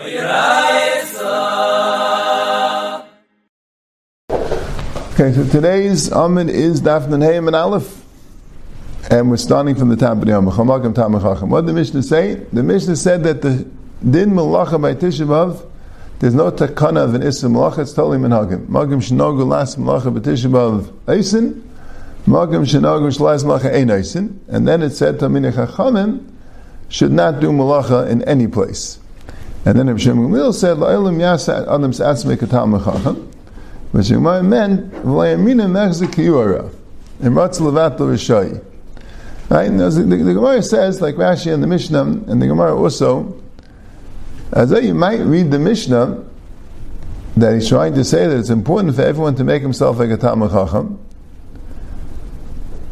Okay, so today's Amid is Dafnan Hayim and Aleph. And we're starting from the top of the Tamachachim. What did the Mishnah say? The Mishnah said that the Din Malacha by Tisha B'Av, there's no takana of an Issa Malacha, it's totally Minhagim. Magam Shinogu Las Malacha by Tisha B'Av Eisin, Magam Shinogu Shlas Malacha Ein Eisin. And then it said Tamini Chachamim should not do Malacha in any place. And then Rabbi Shimon Gamliel said, La'ilim Yasa Adam Sa'atzme Katam Mechacham. Which Gemara meant v'layamina mechzik kiyura and ratz levat l'rishai. Right? The, the, the Gemara says, like Rashi and the Mishnah, and the Gemara also, as though you might read the Mishnah that he's trying to say that it's important for everyone to make himself like a Talmud Chacham.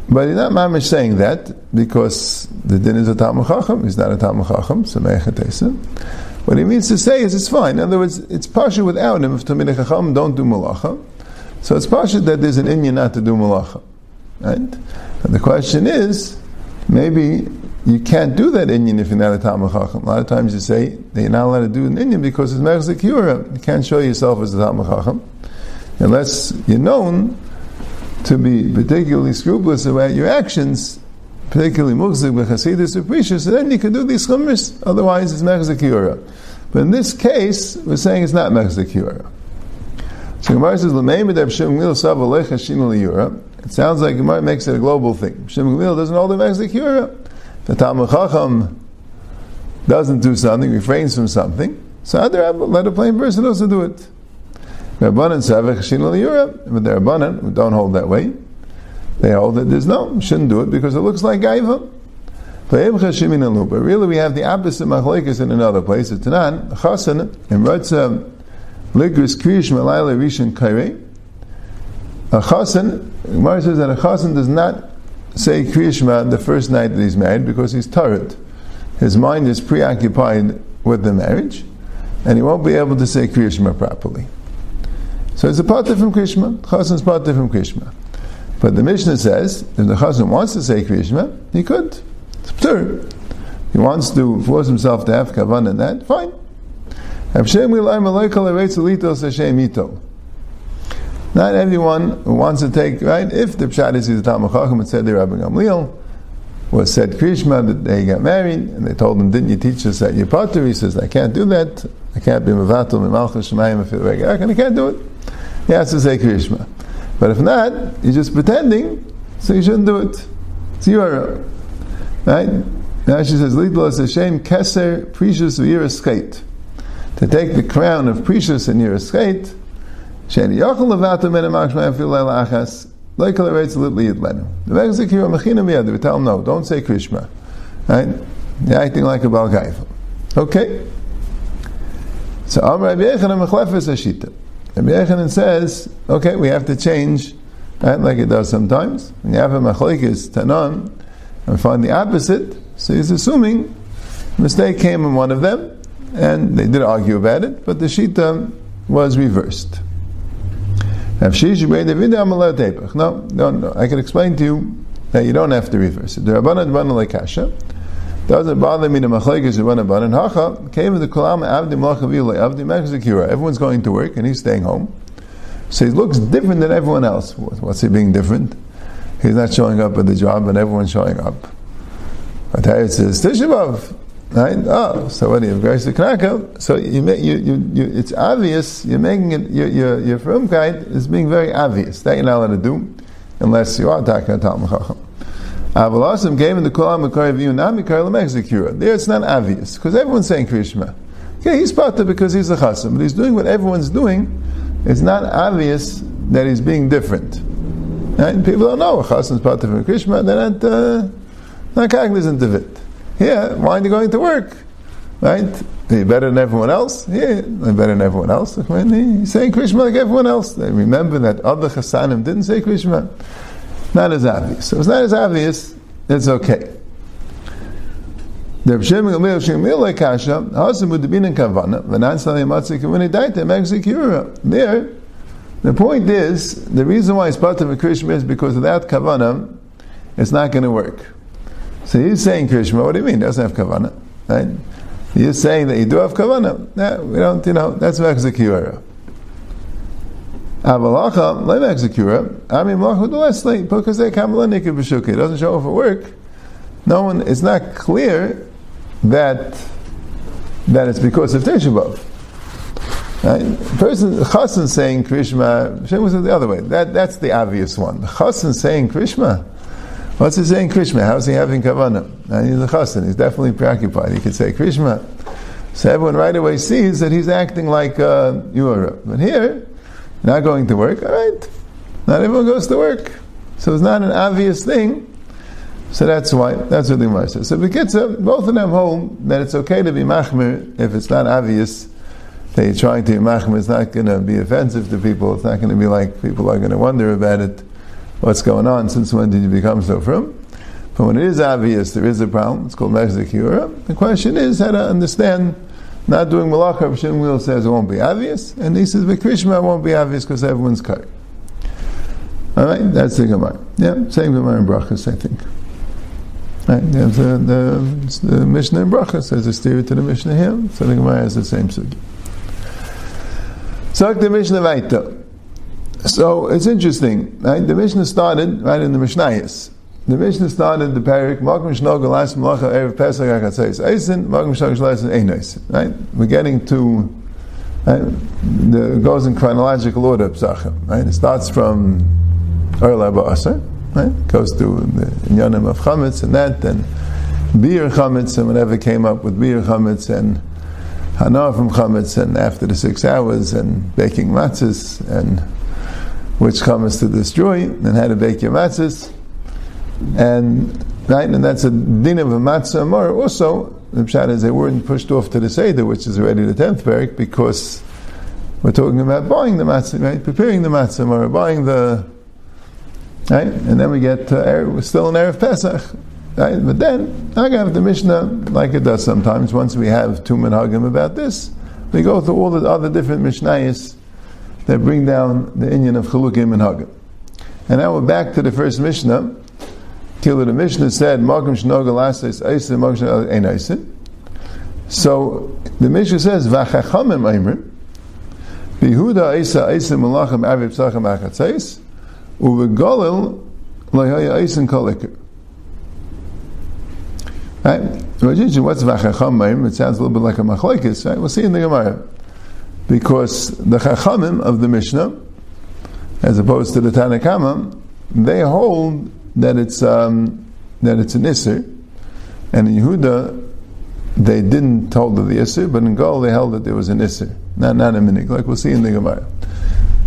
But he's not mamish saying that because the din is a Talmud Chacham. He's not a Talmud Chacham, so what he means to say is it's fine. In other words, it's pasha without him if Tamid Chacham don't do malacha. So it's pasha that there's an inyan not to do malacha. Right? And the question is, maybe you can't do that inyan if you're not a Talmud Chacham. A lot of times you say that you're not allowed to do an inyan because it's Mechzik Yura. You can't show yourself as a Talmud Chacham unless you're known to be particularly scrupulous about your actions particularly mugzik b'chasidus or precious, then you can do these chumras. Otherwise, it's mechzikiura. But in this case, we're saying it's not mechzik yura. So Gemara says, "L'meim eder b'shem gmil sav alecha shin yura." It sounds like Gemara makes it a global thing. Shem gmil doesn't hold the mechzik yura. The Talmud Chacham doesn't do something, refrains from something. So other let a plain person also do it. Rabbanan savach shin yura, but the Rabbanan don't hold that way. They hold that there's no, shouldn't do it because it looks like gaiva. But really, we have the opposite machlekes in another place. It's Tanan, Chasan, and Ratzah, Ligris, Kriyish, Malayla, Rishon, Kairei. A Chasan, Gemara says that a Chasan does not say Kriyishma the first night that he's married because he's tired. His mind is preoccupied with the marriage, and he won't be able to say Kriyishma properly. So it's a part from Krishma. Chasan is part from Krishma. But the Mishnah says, if the Chazan wants to say Kriyishma, he could. It's absurd. He wants to force himself to have kavan in that, fine. Not everyone who wants to take, right? If the Pshat is the Talmud Chacham and said they Rabbi Gamliel, was said Krishma that they got married, and they told him, didn't you teach us that you're potter? He says, I can't do that. I can't be Mavatul, Mimalchus, Shemayim, and I can't do it. He has to say Krishma. But if not, you're just pretending, so you shouldn't do it. It's your right. Now she says, "Lidlos Hashem keser precious v'yiraskate." To take the crown of precious and yiraskate, sheni yochel levato men amachshma afil leil achas. Rates a little yidlenu. The Megzik here mechina miyad. We tell him no, don't say Krishma. Right? You're acting like a balgaifa. Okay. So Amr Rabbi Yechon Mechlefes Hashita. Rabbi Yechanan says, okay, we have to change, right, like it does sometimes. When you have a machlekes tanan, and find the opposite, so he's assuming mistake came in one of them, and they did argue about it, but the shita was reversed. No, no, no. I can explain to you that you don't have to reverse it. The Rabbanah Kasha. Doesn't bother me the machlekes about and hacha came the kolam avdi malchavile avdi mechzekira. Everyone's going to work and he's staying home, so he looks different than everyone else. What's he being different? He's not showing up at the job, and everyone's showing up. But it says tishabav, right? Oh, so what do you have to So you, you, you, you, it's obvious. You're making it. Your your your is being very obvious. That you're not allowed to do, unless you are talking to Talmud Chacham. Avalasim came in the Kolam Makar Viyu, not Mikar Lamexikura. There it's not obvious, because everyone's saying Krishma. Okay, he's Pata because he's a Chasim, but he's doing what everyone's doing. It's not obvious that he's being different. And people don't know a Chasim's Pata from Krishma, they're not, uh, not cognizant of it. Yeah, why are you going to work? Right? Are you better than everyone else? Yeah, I'm better than everyone else. He's saying Krishma like everyone else. They remember that other Chasanim didn't say Krishma. Not as obvious. So it's not as obvious, it's okay. Kavana. There, the point is, the reason why it's part of a Krishma is because without Kavana, it's not going to work. So he's saying Krishma. what do you mean? It doesn't have Kavana. Right? You're saying that you do have kavanah. No, we don't, you know, that's Mechzekura. Avalacha, le Mechzekura, I mean, Malacha because they kamalanik b'shuki. It doesn't show up for work. No one, it's not clear that, that it's because of Tisha B'Av. Right? Person Chassan saying Krishma, Shem was the other way. That that's the obvious one. Chassan saying Krishma. What's he saying Krishma? How's he having kavanah? And he's a Chassan. He's definitely preoccupied. He could say Krishma. So everyone right away sees that he's acting like uh, Yura. But here, not going to work. All right, not everyone goes to work. So it's not an obvious thing. So that's why, that's what the Gemara says. So Bekitza, both of them hold that it's okay to be machmir if it's not obvious that you're trying to be machmir. It's not going to be offensive to people. It's not going to be like people are going to wonder about it. What's going on? Since when did you become so from? But when it is obvious there is a problem, it's called Mezekura. The question is how to understand not doing malacha. Rishon Wheel says it won't be obvious, and he says Krishma won't be obvious because everyone's cut. All right, that's the Gemara. Yeah, same Gemara in Brachas, I think. Right, the, the, the Mishnah in Brachas says a steer to the Mishnah here, so the Gemara has the same sugi. So the Mishnah Vaita. So it's interesting, right? The Mishnah started right in the Mishnayos. The Mishnah started the parak Makom Shnogel Las Malacha Erev Pesach Akatzais Eisen Makom Shnogel Las Ein Right? We're getting to right? the it goes in chronological order Pesachim. Right? It starts from Erla Ba'asar. Right? Goes to the Inyanim of Chametz and that, and beer Chametz and whatever came up with beer Chametz and Hana from Chametz and after the six hours and baking matzahs and which chametz to destroy and how to bake your matzahs and right, and that's a din of a matzah amor. Also, the pshat is they weren't pushed off to the seder, which is already the tenth parak, because we're talking about buying the matzah, right? Preparing the matzah amor, buying the right, and then we get uh, we're still in erev Pesach. Right? But then, I have the Mishnah, like it does sometimes, once we have two minhagim about this, we go through all the other different Mishnayos that bring down the inyan of Chalukim and Hagim. And now we're back to the first Mishnah, Till the Mishnah said, Magam Shnoga Lasses Eisin, Magam Shnoga Ein Eisin. So the Mishnah says, Vachachamim Eimrim, Behuda Eisa Eisin Malachim Avib Sachem Achatzeis, Uvegolil Lahaya Eisin Kolikir. Right? What's Vachachamim? It sounds a little bit like a machlekes, right? We'll see in the Gemara. Because the Chachamim of the Mishnah, as opposed to the Tanakhama, they hold that it's um, that it's an Isser, and in Yehuda they didn't hold the Isser, but in Gol they held that there was an Isser, not not a minig, like we'll see in the Gemara.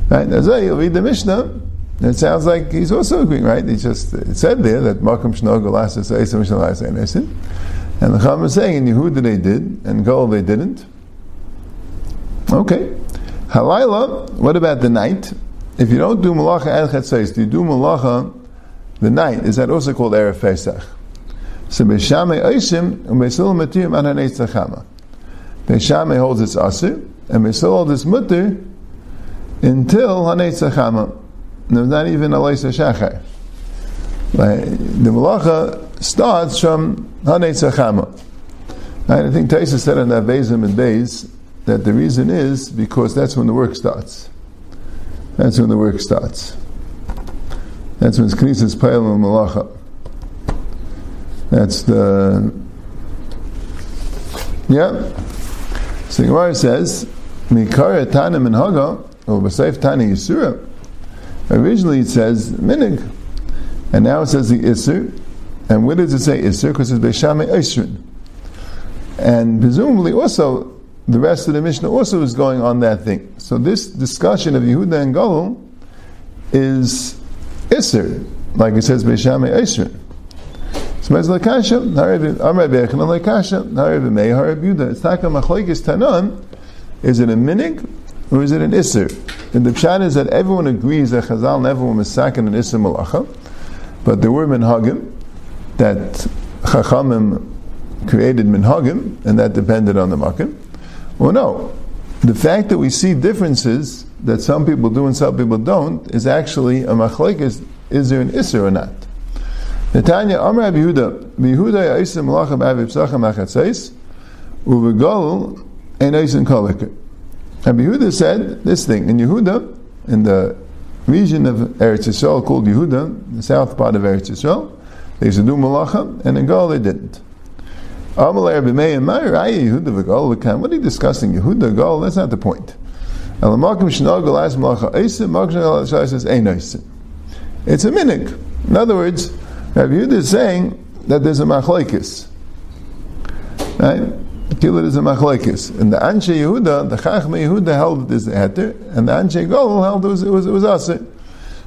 Right? As I read the Mishnah, it sounds like he's also agreeing, right? He just it said there that Makam Shno Galasas Eisem Shalas Enesin. And the Chacham is saying in Yehuda they did, and Gol they didn't. Okay. Halayla, what about the night? If you don't do Malacha and Chetzais, do you do Malacha the night, is that also called Erev Pesach? So Beshame Oishim and Besil Matir Man Tzachama. Beshame holds its Asir, and Besil holds its Mutter until Hanei Tzachama. There's not even a Leisa Shachar. The Malacha starts from Hanei Tzachama. I think Taisa said in that Bezim and Beis that the reason is because that's when the work starts. That's when the work starts. That's when it's Knesset's Payal and Malacha. That's the yeah. So Gemara says, Mikara Tana Minhaga, or Basayf Tana Yisura. Originally it says Minig, and now it says the Isur. And where does it say Isur? Because it's Beshame Isrin. And presumably also, the rest of the Mishnah also is going on that thing. So this discussion of Yehuda and Galul is Isser, like it says Beishame Isser. So it's Lakasha, Amar Bechan Lakasha, Harav Mei, Harav Yuda. It's Taka Machlekes Tanan. Is it a minig or is it an Isser? And the pshat is that everyone agrees that Chazal never was second an Isser Malacha, but there were minhagim that Chachamim created minhagim, and that depended on the makim. Well, no. The fact that we see differences that some people do and some people don't is actually a machlekes. Is there an isser or not? Netanya Amar Yehuda Yehuda Ya'isim Malachim Aviv Sachem Achatzeis uvegol and Eisen Kolik. Rabbi Yehuda said this thing in Yehuda, in the region of Eretz Yisrael called Yehuda, the south part of Eretz Yisrael, they used to do malacha, and in Gal they didn't. What are you discussing? Yehuda, Gal, that's not the point. It's a minig. In other words, Rabbi Yehuda is saying that there's a machlekes. Right? Kilat is a machlekes. And the Anshe Yehuda, the Chachme Yehuda held this heter, and the Anshe Golol held it was, it was, it was aser.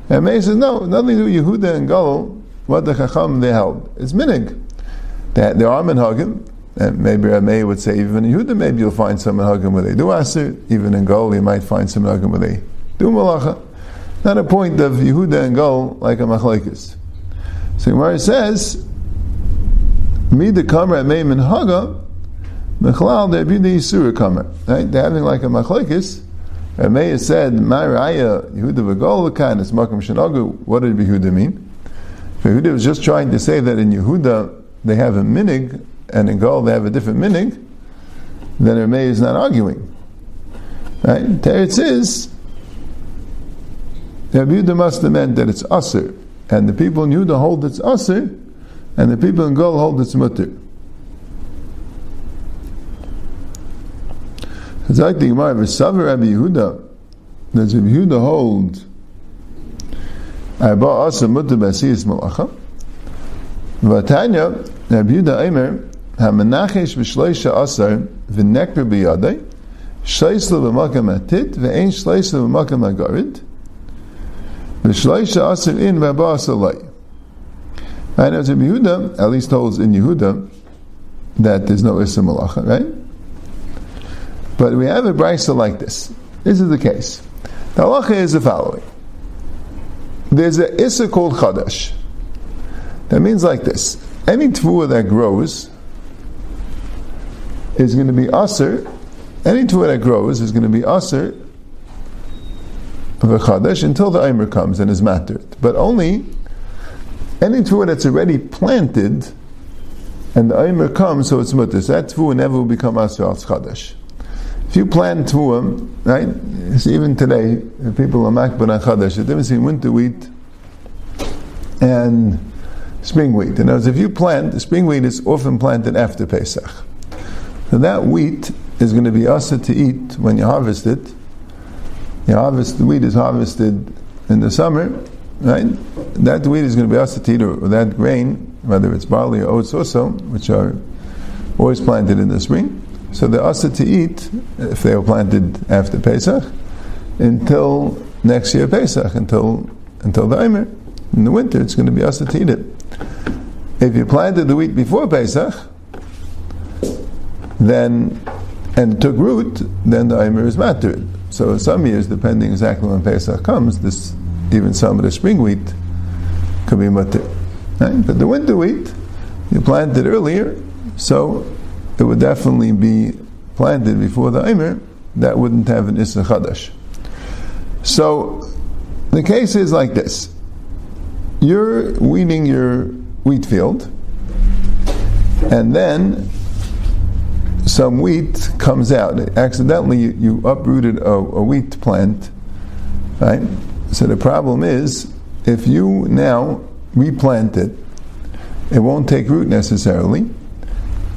And Meir says, no, nothing to do Yehuda and Golol, what the Chacham they held. It's minig. They, they are minhagim, and maybe Rameh would say even in Yehuda, maybe you'll find some minhagim where they do aser. Even in Golol, you might find some minhagim where they do malacha. Not a point of Yehuda and Golol like a machlekes. So Gemara says, "Me the kamra may minhaga." Mechlal, they'd be the Yisura Kamer. Right? They're having like a machlekes. Rameya said, My Raya, Yehuda V'gol kind is Makam Shanagu. What did Yehuda mean? Yehuda was just trying to say that in Yehuda they have a minig, and in Gol they have a different minig, then Rameya is not arguing. Right? Teretz is, Rabbi Yehuda must have meant that it's Aser, and the people in Yehuda hold it's Aser, and the people in Gol hold it's Mutter. It's like the Gemara, V'savar Rabbi Yehuda, does Rabbi Yehuda hold Arba Asa Mutta Basiyas Malacha? V'atanya, Rabbi Yehuda Eimer, HaMenachesh V'shleisha Asar V'nekber B'yadei Shleisla B'makam Atit V'ein Shleisla B'makam Agarid V'shleisha Asar in V'arba Asa Lai Right, as Rabbi Yehuda, at least holds in Yehuda, that there's no Issa Malacha, right? But we have a brisa like this. This is the case. The halacha is the following. There's a issa called chadash. That means like this. Any tvua that grows is going to be aser. Any tvua that grows is going to be of a until the aimer comes and is mattered. But only any tvua that's already planted and the aimer comes, so it's mutter. So that tvua never will become aser al chadash. If you plant tuam, right? So even today, people are makbar and chadash. The difference between winter wheat and spring wheat. Other words, if you plant, the spring wheat is often planted after Pesach. So that wheat is going to be asa to eat when you harvest it. You harvest the wheat is harvested in the summer, right? That wheat is going to be asa to eat, or that grain, whether it's barley or oats also, which are always planted in the spring. So they're also to eat if they were planted after Pesach until next year Pesach, until until the Eimer. In the winter, it's going to be also to eat it. If you planted the wheat before Pesach, then and took root, then the Eimer is matter. So some years, depending exactly when Pesach comes, this even some of the spring wheat could be matter. Right? But the winter wheat, you planted earlier, so it would definitely be planted before the Eimer, that wouldn't have an Issa Chadash. So, the case is like this. You're weeding your wheat field, and then some wheat comes out. Accidentally, you, uprooted a, a wheat plant, right? So the problem is, if you now replant it, it won't take root necessarily,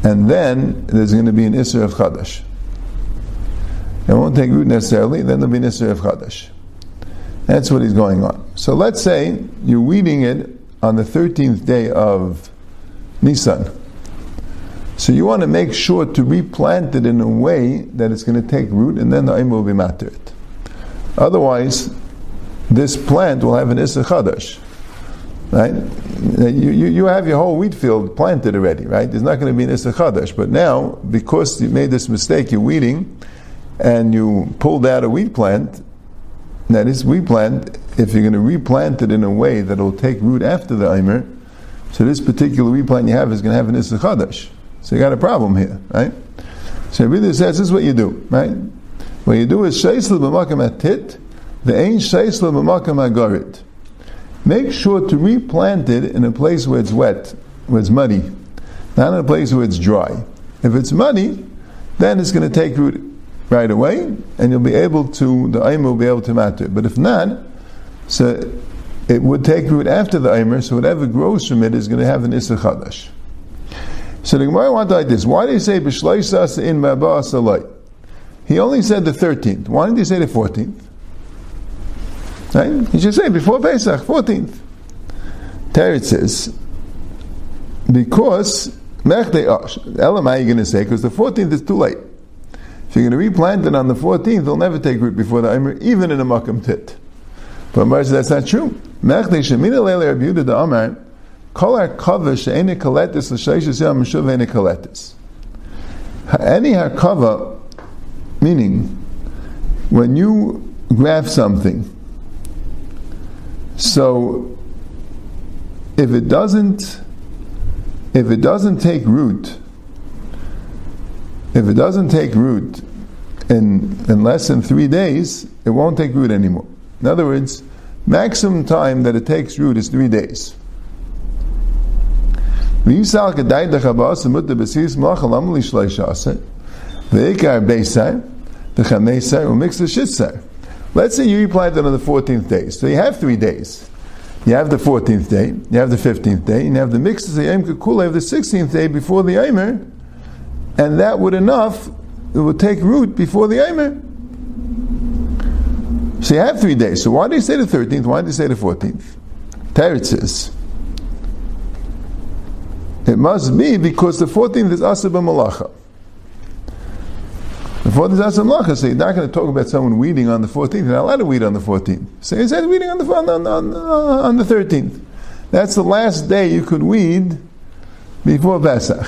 and then there's going to be an Isser of Chadash. It won't take root necessarily, then there'll be an Isser of Chadash. That's what he's going on. So let's say you're weeding it on the 13th day of Nisan. So you want to make sure to replant it in a way that it's going to take root and then the aim will be mattered. Otherwise, this plant will have an Issa Chadash. Right? You, you, you, have your whole wheat field planted already, right? There's not going to be an Issa Chadash. But now, because you made this mistake, you're weeding, and you pulled out a wheat plant, now this wheat plant, if you're going to replant it in a way that will take root after the Eimer, so this particular replant you have is going to have an Issa Chadash. So you got a problem here, right? So really says this is what you do, right? What you do is Shaisl b'makam atit, the ain't Shaisl b'makam agarit. Make sure to replant it in a place where it's wet, where it's muddy, not in a place where it's dry. If it's muddy, then it's going to take root right away, and you'll be able to, the Aimer will be able to matter. But if not, so it would take root after the Aimer, so whatever grows from it is going to have an Issa Chadash. So the Gemara wants like this. Why did he say B'shleisas in Mabah Salai? He only said the 13th. Why didn't he say the 14th? Right? He should say before Pesach, 14th. Teretz says, because Mechdei Ash, oh, Elam, are you going to say? Because the 14th is too late. You're going to replant it on the 14th, they'll never take root before the Aimer, even in a Makam Tit. But Mars, that's not true. Mechdei Shemina Leile Rabbi the Amar, Kol HaKava She'ene Kaletis L'Sheish Yom Meshuv Ene Kaletis. Any HaKava, meaning, when you graph something, so if it doesn't if it doesn't take root if it doesn't take root in, in less than three days, it won't take root anymore. In other words, maximum time that it takes root is three days. Let's say you replanted on the 14th day. So you have three days. You have the 14th day, you have the 15th day, and you have the mixed the Yom Kikula of the 16th day before the Aimer, and that would enough, it would take root before the Aimer. So you have three days. So why do you say the 13th? Why do you say the 14th? Teretz says, it must be because the 14th is Asab Malacha. The 14th is Asab Malacha, so you're not going to talk about someone weeding on the 14th. You're not allowed to weed on the 14th. So he says weeding on the, on, on, on the 13th. That's the last day you could weed before Pesach.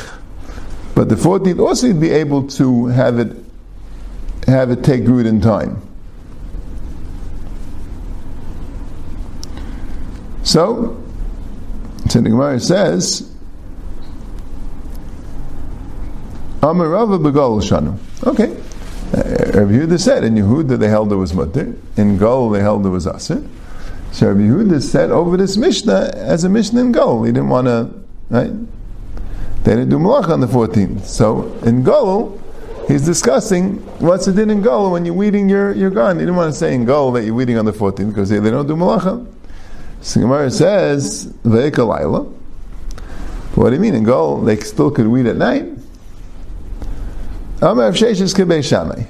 But the 14th also you'd be able to have it have it take root in time. So, so the Gemara says, Amarava Begal Shanu. Okay. Uh, Rabbi Yehuda said in Yehuda they held it was mutter, in Gol they held it was aser. So Rabbi Yehuda said over this Mishnah as a Mishnah in Gol. He didn't want to, right? They didn't do malach on the 14th. So in Gol, he's discussing what's din in Gol when you're weeding your, your garden. He didn't want to say in Gol that you're weeding on the 14th because they, they don't do malacha. So Gemara says, Ve'ekalayla. What do you mean? In Gol, they still could weed at night? Amar Sheish is Shammai.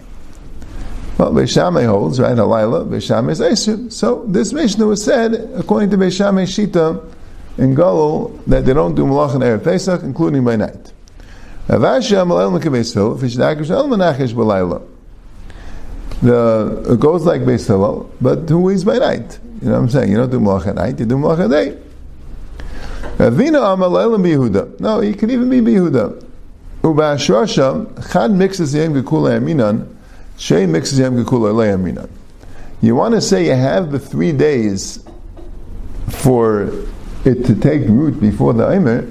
Well, Beishamai holds, right? Halayla, Beishamai is Esr. So this Mishnah was said according to Beishamai Shita in Galul that they don't do Malach and Erev Pesach, including by night. The, it goes like Beis Hillel, but who is by night? You know what I'm saying? You don't do Malach at night, you do Malach at day. Avina Amalel Yehuda. No, he can even be Yehuda. Uba Ashrasha, Chad mixes Yem Gekula Yaminan, Shei mixes Yem Gekula Yaminan. You want to say you have the three days for it to take root before the Aimer,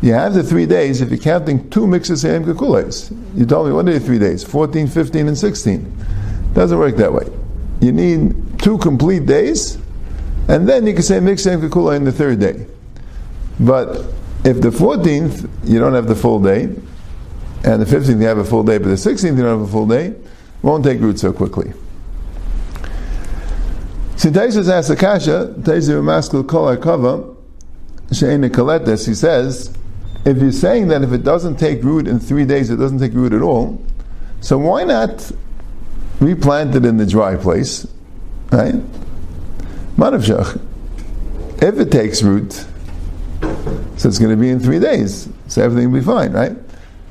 you have the three days if you're counting two mixes of Kekules. You told me, what are the three days? 14, 15, and 16. Doesn't work that way. You need two complete days, and then you can say mix Yom Kekula in the third day. But if the 14th, you don't have the full day, and the 15th, you have a full day, but the 16th, you don't have a full day, won't take root so quickly. So Taisus asks Akasha, Taisu Maskul Kol Akava, he says, if you're saying that if it doesn't take root in three days, it doesn't take root at all, so why not replant it in the dry place? Right? Manavshach. If it takes root, so it's going to be in three days, so everything will be fine, right?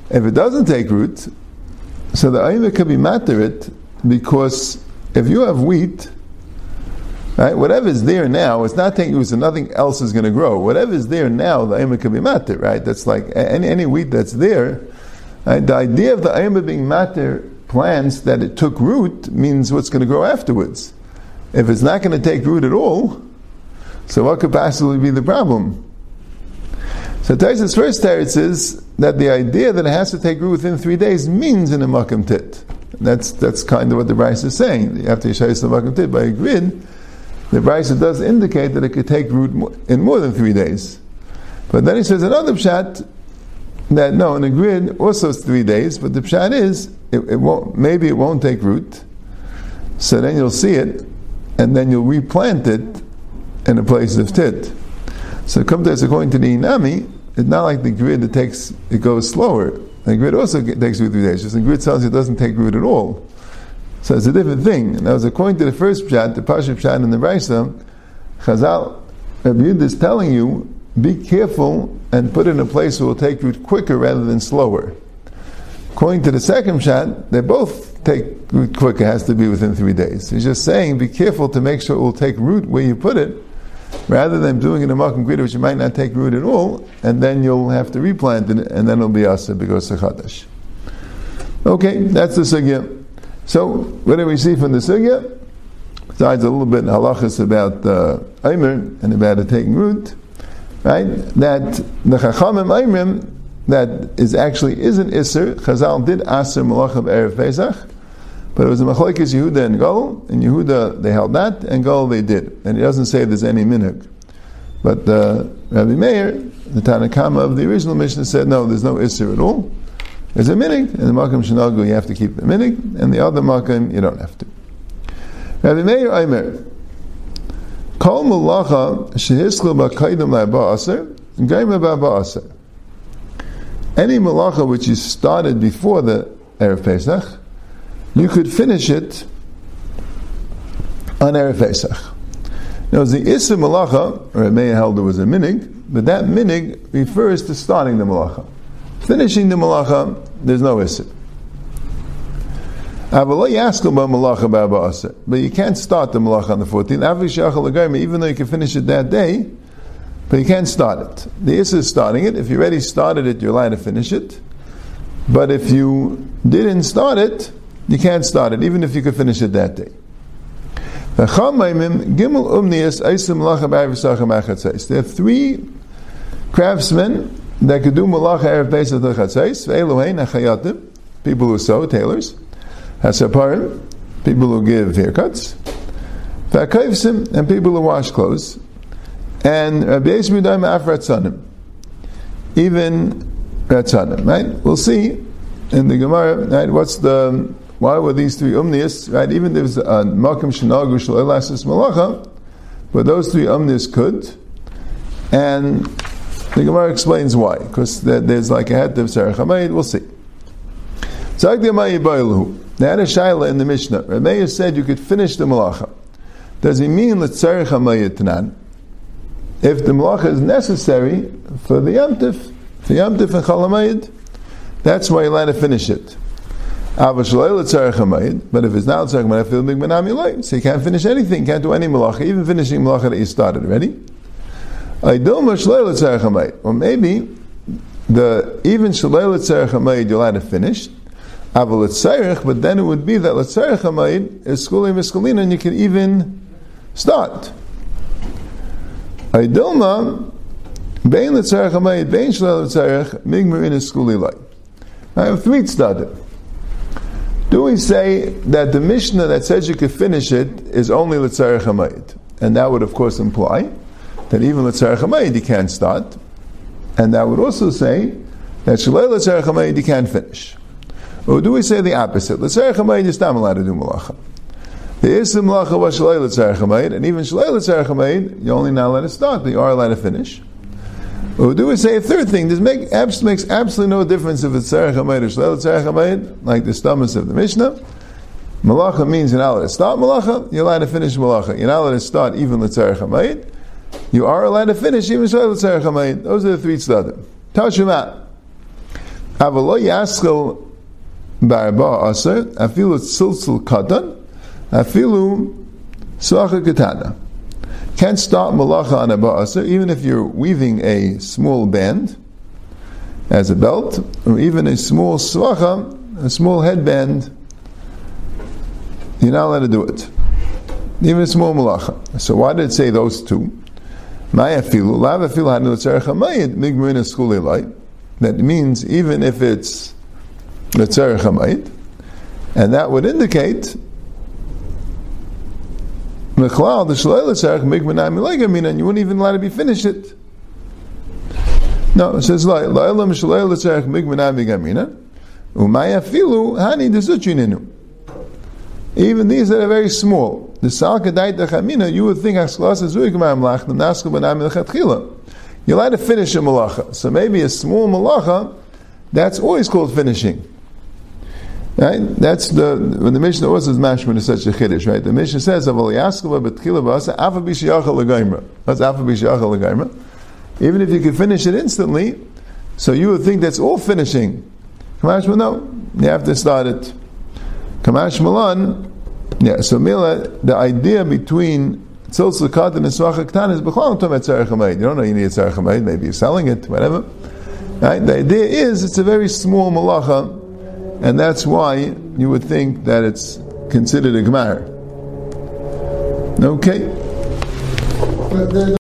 If it doesn't take root, so the ayah could be matter it because if you have wheat Right? Whatever is there now, it's not taking so nothing else is going to grow. Whatever is there now, the ayma can be matter, right? That's like any, any wheat that's there. Right? The idea of the ayma being matter plants that it took root means what's going to grow afterwards. If it's not going to take root at all, so what could possibly be the problem? So Taisa's first teretz is that the idea that it has to take root within three days means in a makam tit. That's that's kind of what the Bryce is saying. After you yishayis the makam tit by a grid the Brisa does indicate that it could take root in more than three days. But then he says another pshat that no, in a grid also it's three days, but the pshat is it, it won't. Maybe it won't take root. So then you'll see it, and then you'll replant it in a place of tit. So come to us according to the Inami, it's not like the grid that takes it goes slower. The grid also takes root three days. Just the grid tells you it doesn't take root at all. So it's a different thing. And that was according to the first pshat, the Pasha pshat in the Raisa, Chazal, Rabbi Yud is telling you, be careful and put in a place it will take root quicker rather than slower. According to the second pshat, they both take root quicker, has to be within three days. He's just saying, be careful to make sure it will take root where you put it, rather than doing it in a Grid, which might not take root at all, and then you'll have to replant it, and then it'll be asa because of Chadash. Okay, that's the sugya. So, what do we see from the sugya? Besides a little bit halachas about uh, Aimer and about it taking root, right? That the Chachamim Aimerim that is actually is an Isser. Chazal did Aser Malach of Erev Pesach, but it was a Machlekes Yehuda and Gol. and Yehuda they held that, and Gol they did. And it doesn't say there's any minhag. But uh, Rabbi Meir, the Tanakama of the original Mishnah, said no, there's no Isser at all. There's a minig, and the makam shenagu you have to keep the minig, and the other makam you don't have to. Rabbi Meir Aimer, Kol malacha shehisklu b'kaidim la'ba'aser, gaim ba'aser. Any malacha which you started before the Erev Pesach, you could finish it on Erev Pesach. Now, the Issa malacha, or it may held there was a minig, but that minig refers to starting the malacha. Finishing the malacha, there's no issue. But you can't start the malacha on the 14th. Even though you can finish it that day, but you can't start it. The issue is starting it. If you already started it, you're allowed to finish it. But if you didn't start it, you can't start it, even if you could finish it that day. There are three craftsmen that could do malacha erev Pesach lechatzais, ve'eluhein achayatim, people who sew, tailors, hasaparim, people who give haircuts, ve'akayvsim, and people who wash clothes, and Rabbi Yisrael Midayim Afratzanim, even Ratzanim, right? We'll see in the Gemara, right, what's the, why were these three umnias, right? Even there was a Malkim Shanagu Shalelasis Malacha, but those three umnias could, and the Gemara explains why, because there's like a head of Sarah we'll see. The They had a Shaila in the Mishnah. Rameir said you could finish the Malacha. Does he mean let Sarah Hamayid Tanan? If the Malacha is necessary for the Yamtif, for Yamtif and Chalamayid, that's why you're allowed to finish it. But if it's not Tzarech Hamayid, so you can't finish anything, can't do any Malacha, even finishing Malacha that you started already. Or maybe the even Shalei Tzarech Hamayid you'll have to finish, Aval Tzarech, but then it would be that Tzarech Hamayid is Skuli Miskalina and you can even start. Aidilma, Bein Tzarech Hamayid, Bein Shalei Tzarech, Migmarin is Skuli Lai. I have three tzadim. Do we say that the Mishnah that says you can finish it is only L'tzarech Hamayid? And that would of course imply that even L'tzarech HaMayid you can't start. And that would also say that Shalei L'tzarech HaMayid you can't finish. Or do we say the opposite? L'tzarech HaMayid you're still allowed to do Malacha. The Isim Malacha was Shalei L'tzarech HaMayid, and even Shalei L'tzarech HaMayid you're only not allowed to start, but you are allowed to finish. Or do we say a third thing? This make, makes absolutely no difference if it's Tzarech HaMayid or Shalei L'tzarech HaMayid, like the stomachs of the Mishnah. Malacha means you're not allowed to start Malacha, you're allowed to finish Malacha. You're not allowed to start even L'tzarech HaMayid, you are allowed to finish even Shayla Tzarech Those are the three tzaddim. Tashima. Avalo Yaskil Barba Aser, Afilu Tziltzil Katan, Afilu Svacha Katana. Can't stop malacha on a ba'aser, even if you're weaving a small band as a belt, or even a small svacha, a small headband, you're not allowed to do it. Even a small malacha. So why did it say those two? That means even if it's Letzerech Hamayit, and that would indicate the Shalei Letzerech, Migmanai Milega, and you wouldn't even allow to be finished it. No, it says la'ilam shalayil l'tzarech migmana migamina. Umaya filu hani dezuchininu. Even these that are very small. The Salkadait chamina, you would think. You're allowed to finish a malacha. So maybe a small malacha, that's always called finishing. Right? That's the when the Mishnah also is mashman is such a chiddush, right? The Mishnah says "Aval yaskava betchila b'asa afa b'shiyachal l'gaimra." That's afa b'shiyachal l'gaimra. Even if you could finish it instantly, so you would think that's all finishing. Kamash no, you have to start it. Kamash Malan, yeah. So Mila, the idea between Tzil Sukkot and Niswach Ktan is B'chol Tom Tzarech You don't know you need Tzarech Maybe you're selling it, whatever. Right? The idea is it's a very small malacha, and that's why you would think that it's considered a Gemara. Okay. But